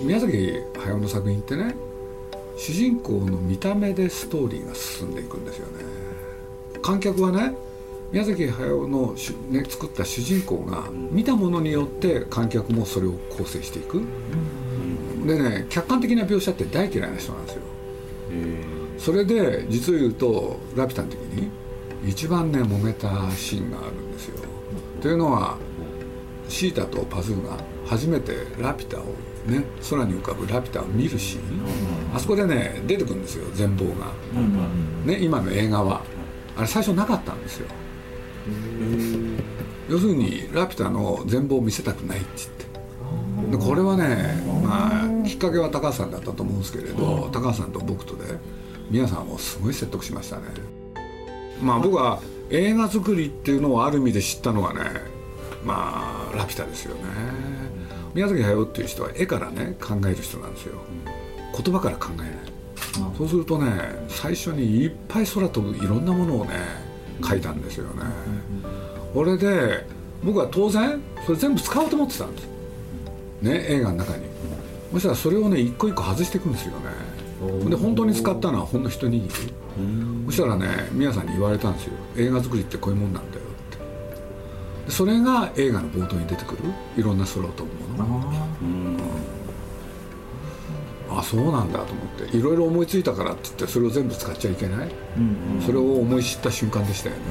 宮崎駿の作品ってね主人公の見た目でストーリーが進んでいくんですよね。観客はね宮崎駿の、ね、作った主人公が見たものによって観客もそれを構成していく、でね客観的な描写って大嫌いな人なんですよ。それで実を言うと「ラピュタ」の時に一番ね揉めたシーンがあるんですよ。というのはシータとパズーが初めてラピュタをね空に浮かぶラピュタを見るシーン、あそこでね出てくるんですよ全貌が、ね、今の映画は。あれ最初なかったんですよ。要するにラピュタの全貌を見せたくないって言って。でこれはね、まあ、きっかけは高橋さんだったと思うんですけれど高橋さんと僕とで皆さんをすごい説得しましたね。まあ。僕は映画作りっていうのをある意味で知ったのはねまあラピュタですよね宮崎駿っていう人は絵からね考える人なんですよ。言葉から考えない。そうするとね最初にいっぱい空飛ぶいろんなものをね書いたんですよね。これで僕は当然それ全部使おうと思ってたんです。ね映画の中に。そしたらそれをね一個一個外していくんですよね。で本当に使ったのはほんの一握り。そしたらね皆さんに言われたんですよ。映画作りってこういうもんなんだよ。ってそれが映画の冒頭に出てくるいろんな空を飛ぶもの。があそうなんだと思って。いろいろ思いついたからって言ってそれを全部使っちゃいけない、うんうん、それを思い知った瞬間でしたよね。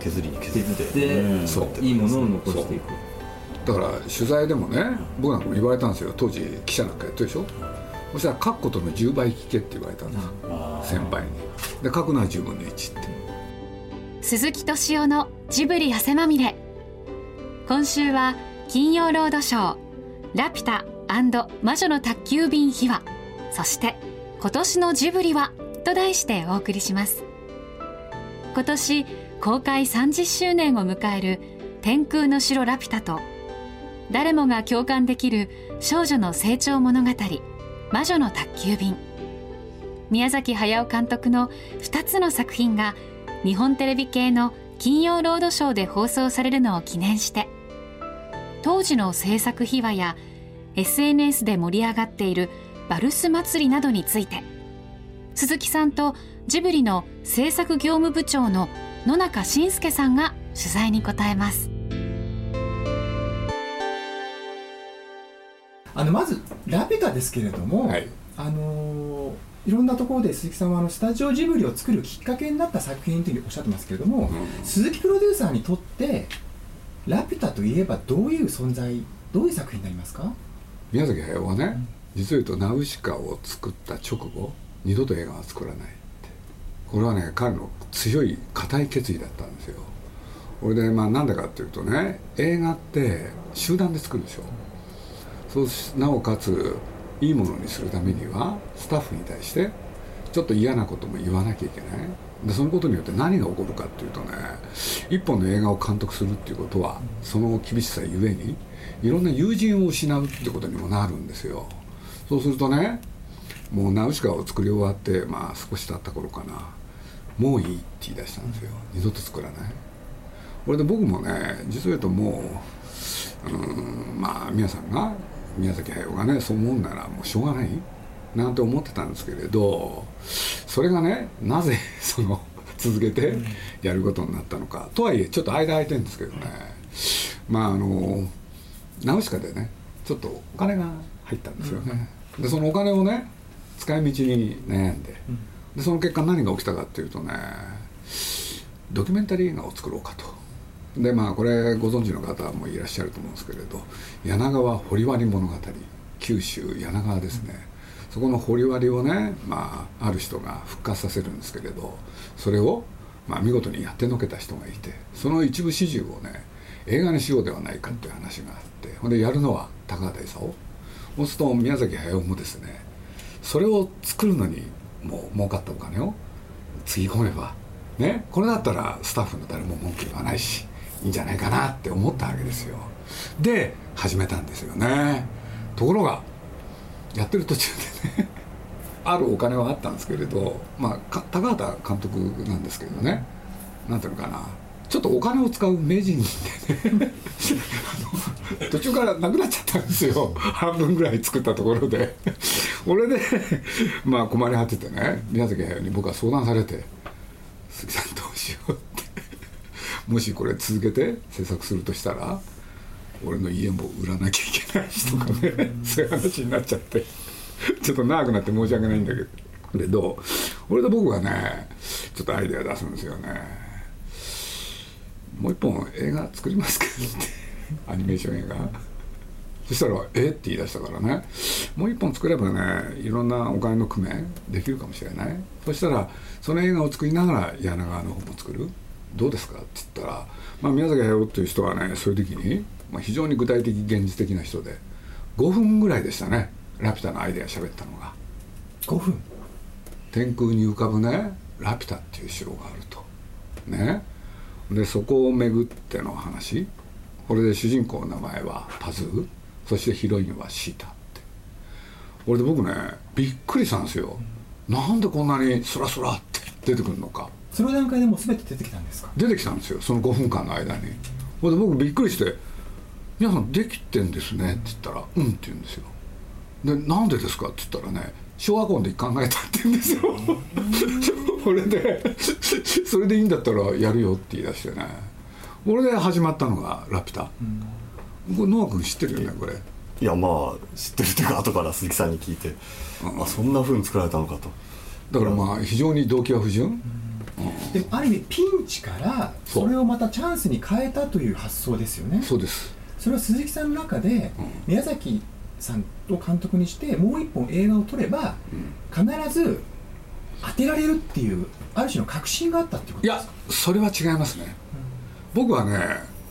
削りに削って。削ってそう。いいものを残していく。だから取材でもね僕なんかも言われたんですよ。当時記者なんかやってるでしょ？そしたら書くことの10倍聞けって言われたんです先輩に。で書くのは10分の1って鈴木敏夫のジブリ汗まみれ。今週は金曜ロードショー「ラピュタ魔女の宅急便秘話。そして今年のジブリはと題してお送りします。今年公開30周年を迎える天空の城ラピュタと誰もが共感できる少女の成長物語魔女の宅急便。宮崎駿監督の2つの作品が日本テレビ系の金曜ロードショーで放送されるのを記念して当時の制作秘話や SNS で盛り上がっているバルス祭りなどについて鈴木さんとジブリの制作業務部長の野中伸介さんが取材に答えます。あのまず「ラピュタ」ですけれども、はい、あのいろんなところで鈴木さんはあのスタジオジブリを作るきっかけになった作品というふうにおっしゃってますけれども、うん、鈴木プロデューサーにとって「ラピュタ」といえばどういう存在どういう作品になりますか？宮崎駿はね、実を言うとナウシカを作った直後二度と映画は作らないって。これはね彼の強い固い決意だったんですよ。これでまあなんでかっていうとね映画って集団で作るでしょそうなおかついいものにするためにはスタッフに対してちょっと嫌なことも言わなきゃいけない。でそのことによって何が起こるかっていうとね一本の映画を監督するっていうことはその厳しさゆえにいろんな友人を失うってことにもなるんですよ。そうするとねもうナウシカを作り終わってまあ少し経った頃かな。もういいって言い出したんですよ。二度と作らない。これで僕もね実を言うともううんまあ皆さんが宮崎駿がねそう思うならもうしょうがないなんて思ってたんですけれどそれがねなぜ その続けてやることになったのか。とはいえちょっと間空いてるんですけどね。まああのナウシカでねちょっとお金が入ったんですよね、うん、でそのお金をね使い道に悩んででその結果何が起きたかっていうとねドキュメンタリー映画を作ろうかとでまあこれご存知の方もいらっしゃると思うんですけれど柳川掘割物語九州柳川ですね、うん、そこの掘割をね、まあ、ある人が復活させるんですけれどそれを、まあ、見事にやってのけた人がいてその一部始終をね映画にしようではないかっていう話があってほんでやるのは高畑勲。そうすと宮崎駿もですねそれを作るのにもう儲かったお金をつぎ込めばねこれだったらスタッフの誰も文句言わないしいいんじゃないかなって思ったわけですよ。で始めたんですよね。ところがやってる途中でね あるお金はあったんですけれどまあ高畑監督なんですけどね。なんていうのかな。ちょっとお金を使う名人でね。途中からなくなっちゃったんですよ。半分ぐらい作ったところで。俺でまあ困り果ててね宮崎駿に僕は相談されて「鈴木さん」もしこれ続けて制作するとしたら俺の家も売らなきゃいけないしとかね。そういう話になっちゃって。ちょっと長くなって申し訳ないんだけど。俺と僕はねちょっとアイデア出すんですよね。もう一本映画作りますけどって。アニメーション映画。そしたら「え？っ?」て言い出したからね。もう一本作ればねいろんなお金の工面できるかもしれない。そしたらその映画を作りながら柳川の方も作るどうですか？って言ったら、まあ、宮崎駿っていう人はねそういう時に、まあ、非常に具体的現実的な人で5分ぐらいでしたね。ラピュタのアイデア喋ったのが。5分？天空に浮かぶねラピュタっていう城があると。ね。でそこを巡っての話。これで主人公の名前はパズー。そしてヒロインはシータって。俺で僕ねびっくりしたんですよ、うん、なんでこんなにスラスラって出てくるのかその段階でもう全て出てきたんですか？出てきたんですよその5分間の間に。ほ、うんで僕びっくりして「皆さんできてんですね」って言ったら「うん」って言うんですよ。で「なんでですか?」って言ったらね小学校で考えたって言うんですよ。それでそれでいいんだったらやるよって言い出してね。これで始まったのが「ラピュタ」うん、これノア君知ってるよねこれ？いやまあ知ってるというか後から鈴木さんに聞いて、うん、あそんなふうに作られたのかと。だからまあ非常に動機は不純、うん、でもある意味ピンチからそれをまたチャンスに変えたという発想ですよね。そうです。それは鈴木さんの中で宮崎さんを監督にしてもう一本映画を撮れば、必ず当てられるっていうある種の確信があったっていうこといやそれは違いますね、うん、僕はね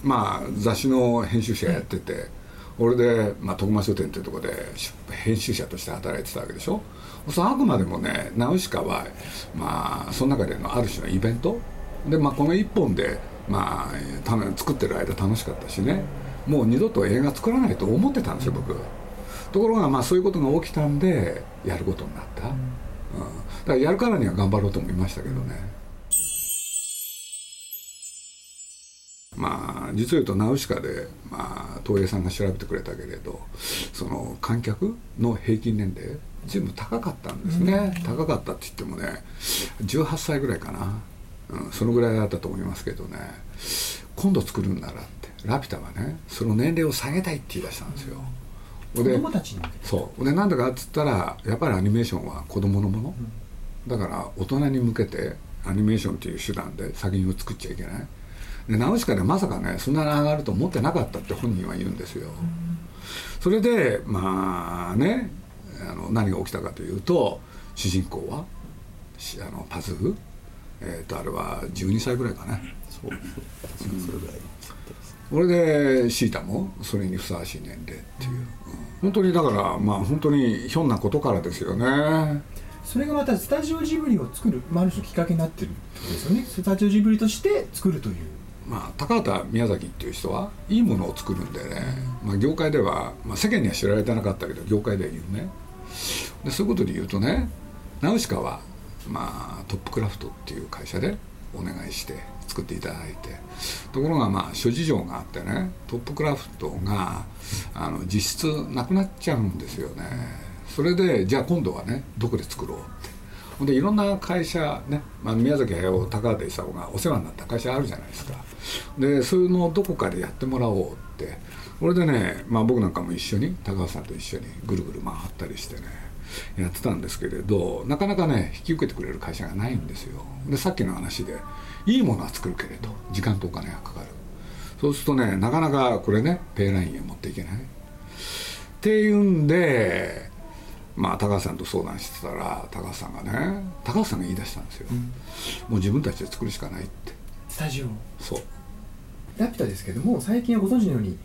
まあ雑誌の編集者やってて、うん俺で、まあ、徳間書店というところで編集者として働いてたわけでしょ？そのあくまでもねナウシカは、まあ、その中でのある種のイベント。で、まあ、この一本で、まあ、作ってる間楽しかったしね。もう二度と映画作らないと思ってたんですよ僕。ところがまあそういうことが起きたんでやることになった、うん、だからやるからには頑張ろうと思いましたけどね、まあ実を言うとナウシカで、まあ、東映さんが調べてくれたけれどその観客の平均年齢随分高かったんですね、うん、高かったって言ってもね18歳ぐらいかな、うん、そのぐらいだったと思いますけどね。今度作るんならって。ラピュタはねその年齢を下げたいって言い出したんですよ、うん。子供たちにそう。でなんだかっつったらやっぱりアニメーションは子供のもの、うん、だから大人に向けてアニメーションっていう手段で作品を作っちゃいけない。でナウシカでまさかねそんなに上がると思ってなかったって本人は言うんですよ、うん、それでまあねあの何が起きたかというと主人公はあのパズーえーと、とあれは12歳ぐらいかねそうそれぐらい。これでシータもそれにふさわしい年齢っていう、うん、本当にだからまあ本当にひょんなことからですよね。それがまたスタジオジブリを作る、まあ、ある種きっかけになってるってことですよね。スタジオジブリとして作るという。まあ、高畑宮崎っていう人はいいものを作るんでね、まあ、業界では、まあ、世間には知られてなかったけど業界では有名でそういうことで言うとねナウシカは、まあ、トップクラフトっていう会社でお願いして作っていただいてところがまあ諸事情があってねトップクラフトがあの実質なくなっちゃうんですよね。それでじゃあ今度はねどこで作ろうって。ほんでいろんな会社ね、まあ、宮崎駿高畑勲がお世話になった会社あるじゃないですか。でそういうのをどこかでやってもらおうって。これでね、まあ、僕なんかも一緒に高橋さんと一緒にぐるぐる回ったりしてねやってたんですけれどなかなかね引き受けてくれる会社がないんですよ。でさっきの話でいいものは作るけれど時間とお金がかかる。そうするとねなかなかこれねペイラインへ持っていけない。っていうんでまあ高橋さんと相談してたら高橋さんがね高橋さんが言い出したんですよ、うん、もう自分たちで作るしかないって。スタジオそう。ラピュタですけども最近はご存知のように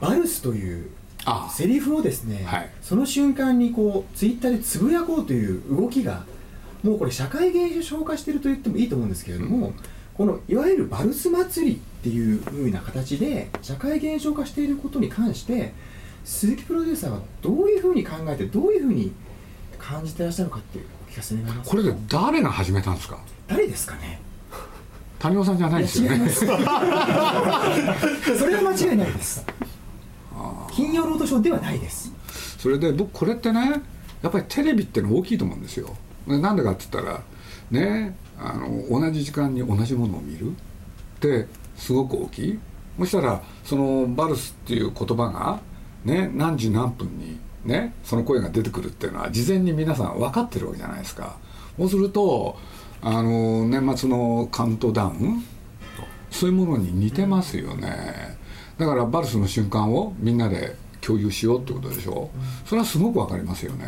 バルスというセリフをですね、はい、その瞬間にこうツイッターでつぶやこうという動きがもうこれ社会現象化してると言ってもいいと思うんですけれども、うん、このいわゆるバルス祭りっていうふうな形で社会現象化していることに関して鈴木プロデューサーはどういうふうに考えてどういうふうに感じてらっしゃるかっていうお聞かせ願います。これで誰が始めたんですか？誰ですかね？谷尾さんじゃないですよね。それは間違いないです金曜ロードショーではないです。それで僕これってねやっぱりテレビっての大きいと思うんですよ。なんでかって言ったらねあの同じ時間に同じものを見る。ってすごく大きい。そしたらそのバルスっていう言葉がね何時何分にねその声が出てくるっていうのは事前に皆さん分かってるわけじゃないですか。そうするとあの年末のカウントダウンそういうものに似てますよね。だからバルスの瞬間をみんなで共有しようってことでしょ？それはすごく分かりますよね。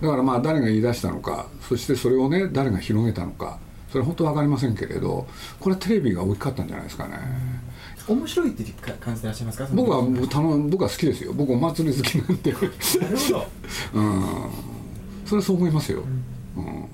だからまあ誰が言い出したのかそしてそれをね誰が広げたのかそれは本当分かりませんけれどこれはテレビが大きかったんじゃないですかね。面白いって感じてらっしゃいますか？僕は僕は好きですよ。僕お祭り好きなんで。なるほど、うん、それはそう思いますよ、うん、うん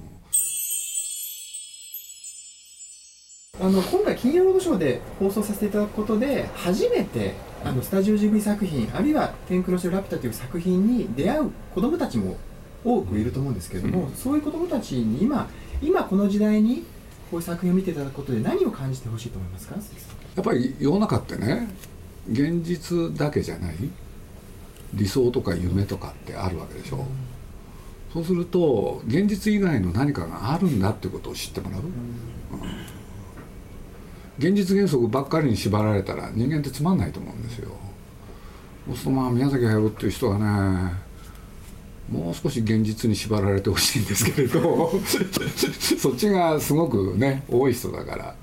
あの今回金曜ロードショーで放送させていただくことで初めてあのスタジオジブリ作品あるいは「天空の城ラピュタ」という作品に出会う子どもたちも多くいると思うんですけれども、うん、そういう子どもたちに今今この時代にこういう作品を見ていただくことで何を感じてほしいと思いますか？やっぱり世の中ってね現実だけじゃない理想とか夢とかってあるわけでしょ、うん、そうすると現実以外の何かがあるんだってことを知ってもらう、うん現実原則ばっかりに縛られたら人間ってつまんないと思うんですよ。そうするとまあ宮崎駿っていう人はねもう少し現実に縛られてほしいんですけれど そっちがすごくね多い人だから、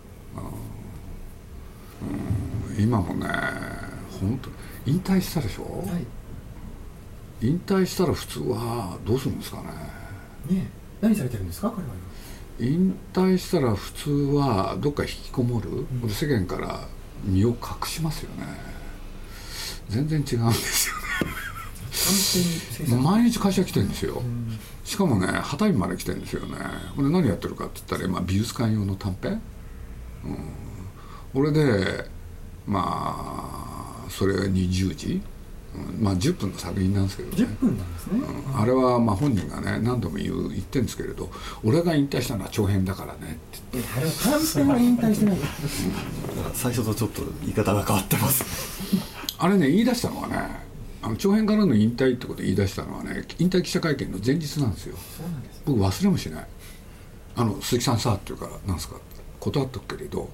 うん、今もね本当引退したでしょ、はい、引退したら普通はどうするんですかね？ね何されてるんですか？彼は引退したら普通はどっか引きこもる、うん、世間から身を隠しますよね。全然違うんですよね。毎日会社来てるんですよ、うん、しかもね旗見まで来てるんですよね。これ何やってるかって言ったら、まあ、美術館用の短編、うん、俺でまあそれ20時？まあ、10分の作品なんですけどね。10分なんですね、うん、あれはまあ本人がね何度も言う言ってるんですけれど俺が引退したのは長編だからねって言って。あれは完全は引退してない。最初とちょっと言い方が変わってます。あれね言い出したのはねあの長編からの引退ってこと言い出したのはね引退記者会見の前日なんですよ。僕忘れもしない。あの鈴木さんさって言うからなんですか断っとくけれど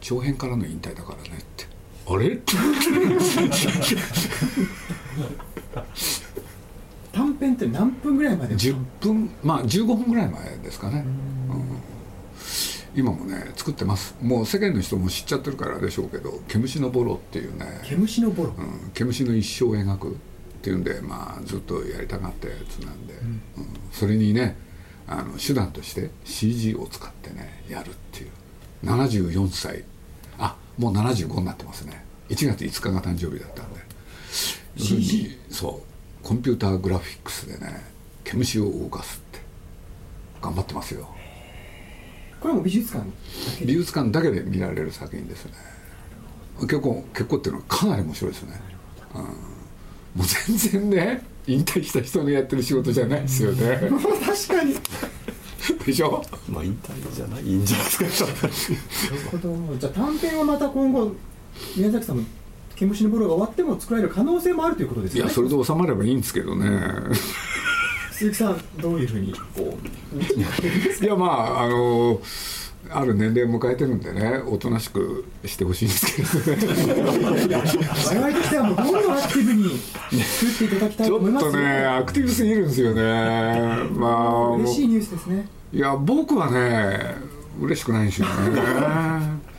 長編からの引退だからねってあれ？短編って何分ぐらいまで？10分まあ15分ぐらい前ですかね、うん、今もね作ってます。もう世間の人も知っちゃってるからでしょうけど「毛虫のボロ」っていうね。毛虫のボロ、うん、毛虫の一生を描くっていうんでまあずっとやりたがったやつなんで、うん、うん、それにねあの手段として CG を使ってねやるっていう。74歳もう75になってますね。1月5日が誕生日だったんで。CG そう。コンピューターグラフィックスでね毛虫を動かすって。頑張ってますよ。これも美術館美術館だけで見られる作品ですね。結構結構っていうのはかなり面白いですね、うん、もう全然ね引退した人のやってる仕事じゃないですよね。確かに でしょ？まあ引退じゃないいいんじゃないですかなるほどじゃあ短編はまた今後宮崎さんも毛虫のボロが終わっても作られる可能性もあるということですね。いやそれで収まればいいんですけどね。鈴木さんどういうふうに？こういやまああのある年齢を迎えてるんでねおとなしくしてほしいんですけどね。我々としてはもうどんどんアクティブに作っていただきたいと思いますちょっとねアクティブすぎるんですよね。まあ嬉しいニュースですねいや僕はね嬉しくないんですよね。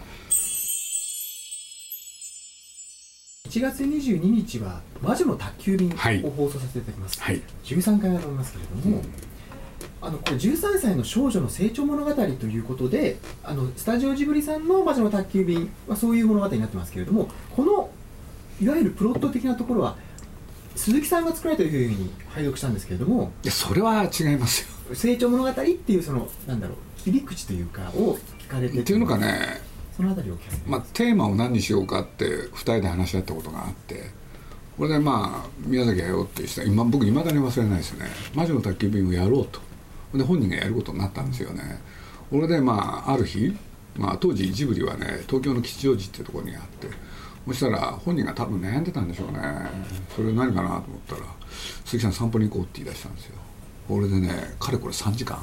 1月22日は「魔女の宅急便」を放送させていただきます、はい、13回目だと思いますけれども、うん。あのこれ13歳の少女の成長物語ということであのスタジオジブリさんの「魔女の宅急便」はそういう物語になってますけれどもこのいわゆるプロット的なところは鈴木さんが作られたというふうに拝読したんですけれどもいやそれは違いますよ成長物語っていうそのなんだろう切り口というかを聞かれてっていうのかね。そのあたりを聞かせてまあ、テーマを何にしようかって2人で話し合ったことがあってこれでまあ宮崎駿っていう人は今僕いまだに忘れないですよね「魔女の宅急便」をやろうと。で本人がやることになったんですよね。俺でまあある日まあ、当時ジブリはね東京の吉祥寺っていうところにあってそしたら本人が多分悩んでたんでしょうね。それ何かなと思ったら「鈴木さん散歩に行こう」って言い出したんですよこれでねかれこれ3時間？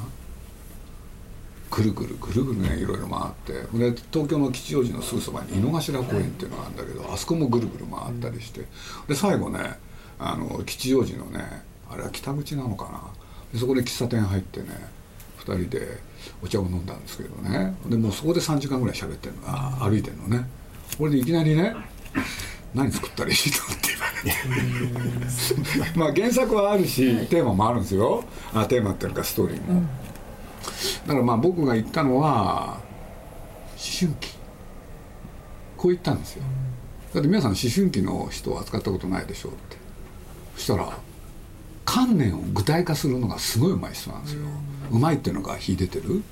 ぐるぐるぐるぐるねいろいろ回って。で東京の吉祥寺のすぐそばに井の頭公園っていうのがあるんだけどあそこもぐるぐる回ったりして。で最後ねあの吉祥寺のねあれは北口なのかな？でそこで喫茶店入ってね2人でお茶を飲んだんですけどね。でもうそこで3時間ぐらい喋ってるの。あ歩いてるのね。これでいきなりね何作ったらいいとってまあ原作はあるしテーマもあるんですよ。あテーマっていうかストーリーも、だからまあ僕が言ったのは思春期。こう言ったんですよ。だって皆さん思春期の人を扱ったことないでしょうって。そしたら観念を具体化するのがすごいうまい人なんですよ。うまいっていうのが秀でてる。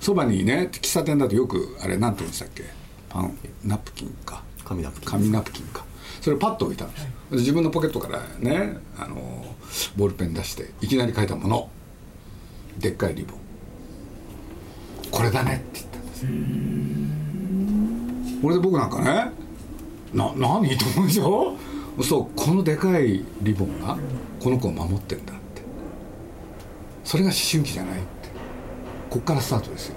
そばにね喫茶店だとよくあれ何て言うんでしたっけ？パンナプキンか。紙ナプキン紙ナプキンかそれをパッと置いたんです、自分のポケットからねあのボールペン出していきなり書いたもの。でっかいリボン。これだねって言ったんですこれで僕なんかねな何と思うでしょ？そうこのでかいリボンがこの子を守ってんだって。それが思春期じゃないって。こっからスタートですよ。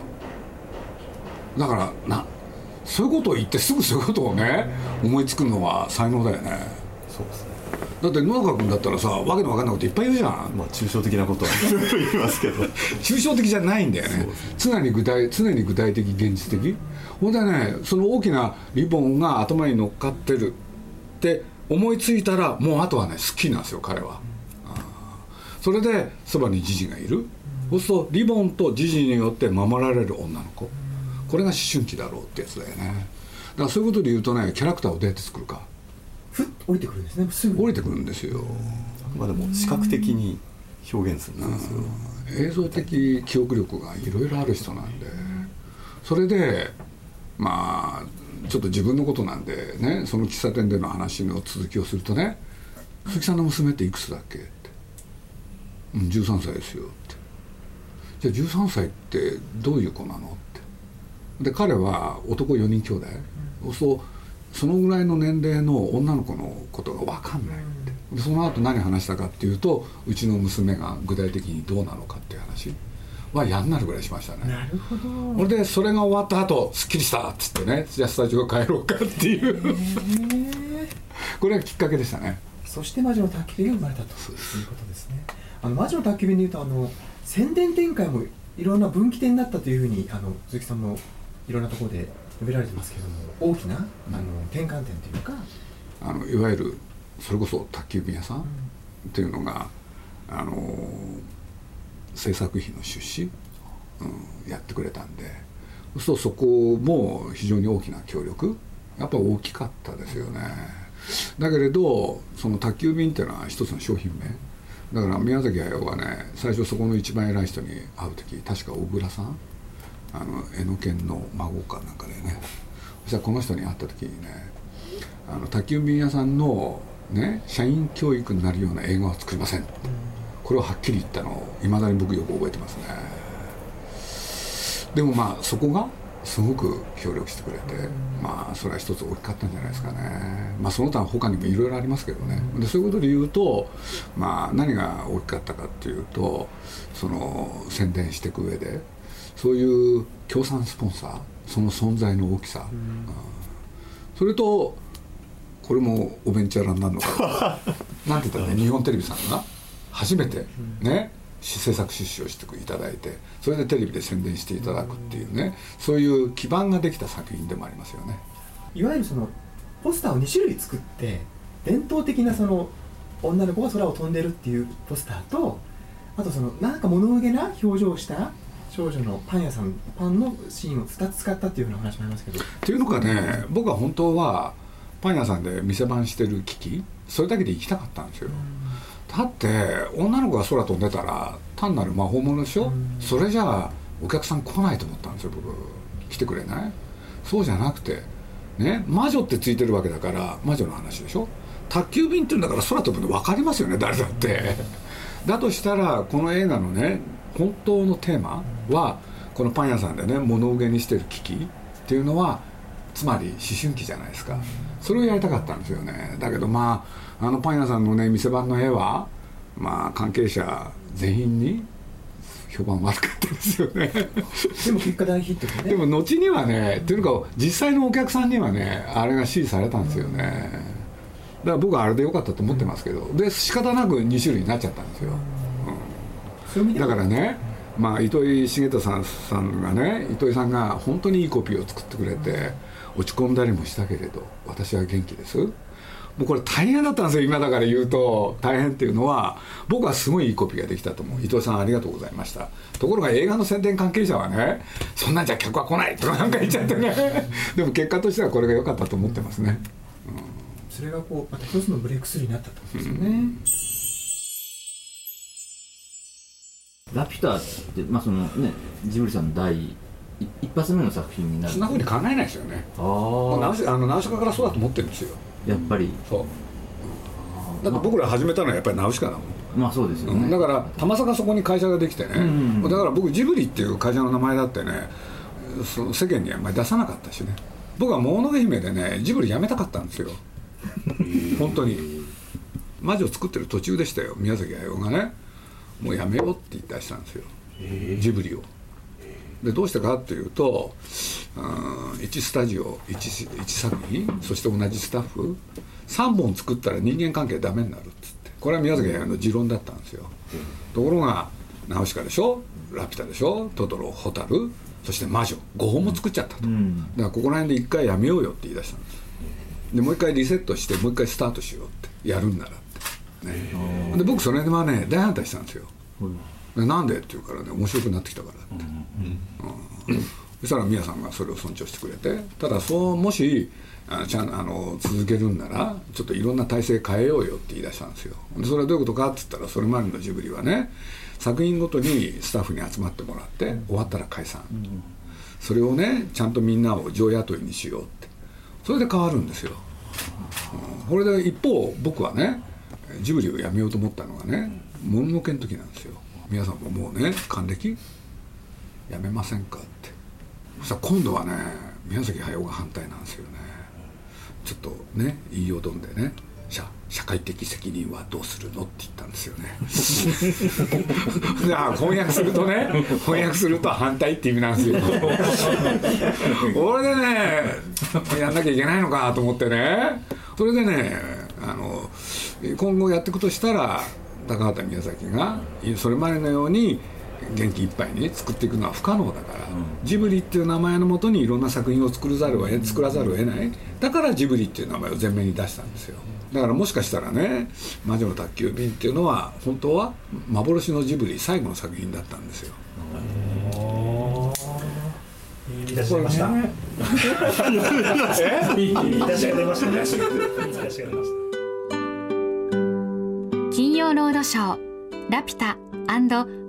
だからなそういうことを言ってすぐそういうことをね思いつくのは才能だよね。そうですね。だって野中君だったらさわけのわかんないこといっぱい言うじゃん。まあ抽象的なことはいろいろ言いますけど。抽象的じゃないんだよね。常に具体常に具体的現実的。ほんでねその大きなリボンが頭に乗っかってるって思いついたらもうあとはね好きなんですよ彼は、それでそばにジジがいる、そうするとリボンとジジによって守られる女の子これが思春期だろうってやつだよね。だからそういうことで言うとねキャラクターをどうやって作るか。ふっ降りてくるんですね。すぐ降りてくるんですよ。まあでも視覚的に表現するんですよ、映像的記憶力がいろいろある人なんで。それでまあちょっと自分のことなんでねその喫茶店での話の続きをするとね「鈴木さんの娘っていくつだっけ?」って「うん13歳ですよ」って「じゃあ13歳ってどういう子なの?」ってで彼は男4人兄弟、うん、そうそのぐらいの年齢の女の子のことが分かんないって。でその後何話したかっていうとうちの娘が具体的にどうなのかっていう話は嫌になるぐらいしましたね。なるほど。それでそれが終わった後すっきりしたっつってねじゃあスタジオ帰ろうかっていう。これがきっかけでしたね。そして魔女の宅急便が生まれたと。いうことですね。あの魔女の宅急便でいうとあの宣伝展開もいろんな分岐点になったというふうにあの鈴木さんもいろんなところで述べられてますけども大きなあの転換点というか。あのいわゆるそれこそ宅急便屋さんっていうのが、あの制作費の出資、うん、やってくれたんでそうそこも非常に大きな協力やっぱ大きかったですよね。だけれどその宅急便っていうのは一つの商品名。だから宮崎駿はね最初そこの一番偉い人に会う時確か小倉さんあの江ノ県の孫かなんかでね。そしたらこの人に会った時にねあの宅急便屋さんのね社員教育になるような映画は作りません、これをはっきり言ったのをいまだに僕よく覚えてますね。でもまあそこがすごく協力してくれて、まあそれは一つ大きかったんじゃないですかね。まあその他他にもいろいろありますけどね。でそういうことで言うとまあ何が大きかったかっていうとその宣伝していく上でそういう協賛スポンサーその存在の大きさ、うん、それとこれもおベンチャーラになるのか。なんて言ったらね日本テレビさんが？初めてね、制作出資をしていただいて。それでテレビで宣伝していただくっていうね。そういう基盤ができた作品でもありますよね。いわゆるそのポスターを2種類作って伝統的なその女の子が空を飛んでるっていうポスターとあとそのなんか物憂げな表情をした少女のパン屋さんパンのシーンを2つ使ったっていうふうな話もありますけど。っていうのがね僕は本当はパン屋さんで店番してる機器それだけで行きたかったんですよ、だって女の子が空飛んでたら単なる魔法物でしょ、それじゃあお客さん来ないと思ったんですよ僕。来てくれない？そうじゃなくてね魔女ってついてるわけだから魔女の話でしょ？宅急便って言うんだから空飛ぶの分かりますよね誰だって。だとしたらこの映画のね本当のテーマはこのパン屋さんでね物憂げにしてる危機っていうのはつまり思春期じゃないですか。それをやりたかったんですよね。だけどまああのパン屋さんのね店番の絵はまあ関係者全員に評判悪かったですよね。でも結果大ヒットで、ね、でも後にはねっていうか実際のお客さんにはねあれが支持されたんですよね、だから僕はあれでよかったと思ってますけど。で仕方なく2種類になっちゃったんですよ、うん、だからねまあ、糸井重人さんさんがね糸井さんが本当にいいコピーを作ってくれて落ち込んだりもしたけれど私は元気です。もうこれ大変だったんですよ今だから言うと。大変っていうのは僕はすごいいいコピーができたと思う。伊藤さんありがとうございました。ところが映画の宣伝関係者はねそんなんじゃ客は来ないとかなんか言っちゃってね。でも結果としてはこれが良かったと思ってますね、うん、それがこうまた一つのブレイクスルーになったってことですよね、うんラピュタって、まあそのね、ジブリさんの第一発目の作品になる。そんなふうに考えないですよね。ああのナウシカからそうだと思ってるんですよ。やっぱり。そう。だって僕ら始めたのはやっぱりナウシカだもん。まあそうですよね、だからたまさかそこに会社ができてね、うん。うん、だから僕ジブリっていう会社の名前だってねその世間にはあんまり出さなかったしね。僕は「もののけ姫」でねジブリ辞めたかったんですよ。本当に。魔女を作ってる途中でしたよ。宮崎駿がねもうやめようって言ったりしたんですよ、え。ー、ジブリを。でどうしてかっていうと1スタジオ 1, 1作品そして同じスタッフ3本作ったら人間関係ダメになるっつって。これは宮崎駿の持論だったんですよ、ところがナウシカでしょラピュタでしょトトロホタルそして魔女5本も作っちゃったと、うん、だからここら辺で1回やめようよって言い出したんです。でもう一回リセットしてもう一回スタートしようってやるんなら。ね、で僕それではね大反対したんですよ、う、なんで？って言うからね面白くなってきたからって、うん、そしたら宮さんがそれを尊重してくれてただそうもしあちゃんあの続けるんならちょっといろんな体制変えようよって言い出したんですよ。でそれはどういうことかって言ったらそれまでのジブリはね作品ごとにスタッフに集まってもらって終わったら解散、それをねちゃんとみんなを上雇いにしようって。それで変わるんですよ、うん、これで一方僕はねジブリをやめようと思ったのがねもののけの時なんですよ。皆さんももうね還暦？やめませんかって。そしたら今度はね宮崎駿が反対なんですよね。ちょっとね言いよどんでね社社会的責任はどうするのって言ったんですよね。じ ゃあ翻訳するとね翻訳すると反対って意味なんですよ。俺でねやんなきゃいけないのかと思ってね。それでねあの今後やっていくとしたら高畑宮崎がそれまでのように元気いっぱいに作っていくのは不可能だから、うん、ジブリっていう名前のもとにいろんな作品を作るざるを作らざるを得ない。だからジブリっていう名前を前面に出したんですよ。だからもしかしたらね「魔女の宅急便」っていうのは本当は幻のジブリ最後の作品だったんですよ。いい出し ました。いい出しが出ましたロードショーラピュタ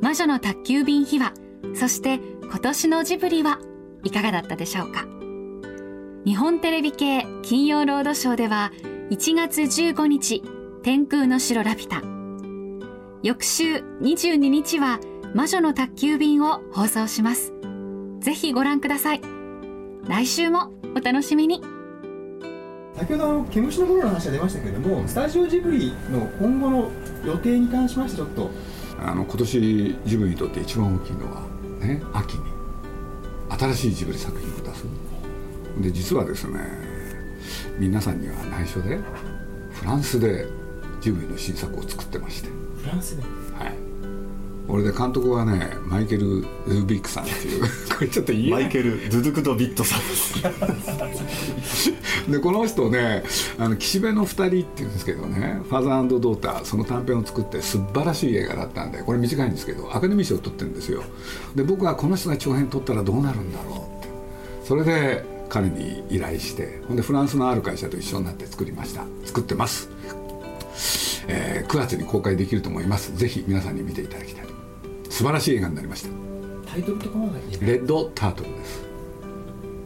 魔女の宅急便秘話。そして今年のジブリはいかがだったでしょうか。日本テレビ系金曜ロードショーでは1月15日天空の城ラピュタ。翌週22日は魔女の宅急便を放送します。ぜひご覧ください。来週もお楽しみに。先ほどの毛虫の頃の話が出ましたけれどもスタジオジブリの今後の予定に関しましてちょっとあの今年ジブリにとって一番大きいのはね秋に新しいジブリ作品を出す。で実はですね皆さんには内緒でフランスでジブリの新作を作ってまして。フランスで？はい俺で監督はねマイケル・ルービックさんっていう。これちょっと言えマイケル・ドゥドゥクド・ビットさんです。でこの人ねあの岸辺の2人っていうんですけどね「ファザードーター」その短編を作って素晴らしい映画だったんでこれ短いんですけどアカデミー賞を取ってるんですよ。で僕はこの人が長編取ったらどうなるんだろうって。それで彼に依頼してほんでフランスのある会社と一緒になって作りました。作ってます、えー、9月に公開できると思います。ぜひ皆さんに見ていただきたい素晴らしい映画になりました。タイトルとかはレッドタートルです。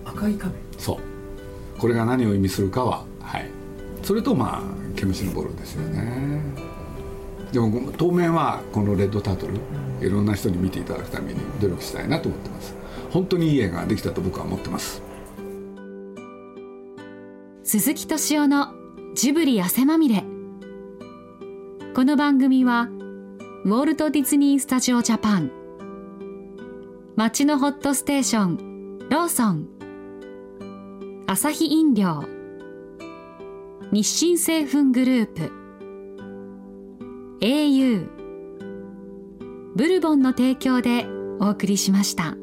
赤い亀そう。これが何を意味するかははい。それとまあ毛虫のボールですよね。でも当面はこのレッドタートルいろんな人に見ていただくために努力したいなと思ってます。本当にいい映画ができたと僕は思ってます。鈴木敏夫のジブリ汗まみれ。この番組はウォルト・ディズニー・スタジオ・ジャパン。街のホットステーションローソン。朝日飲料。日清製粉グループ。au ブルボンの提供でお送りしました。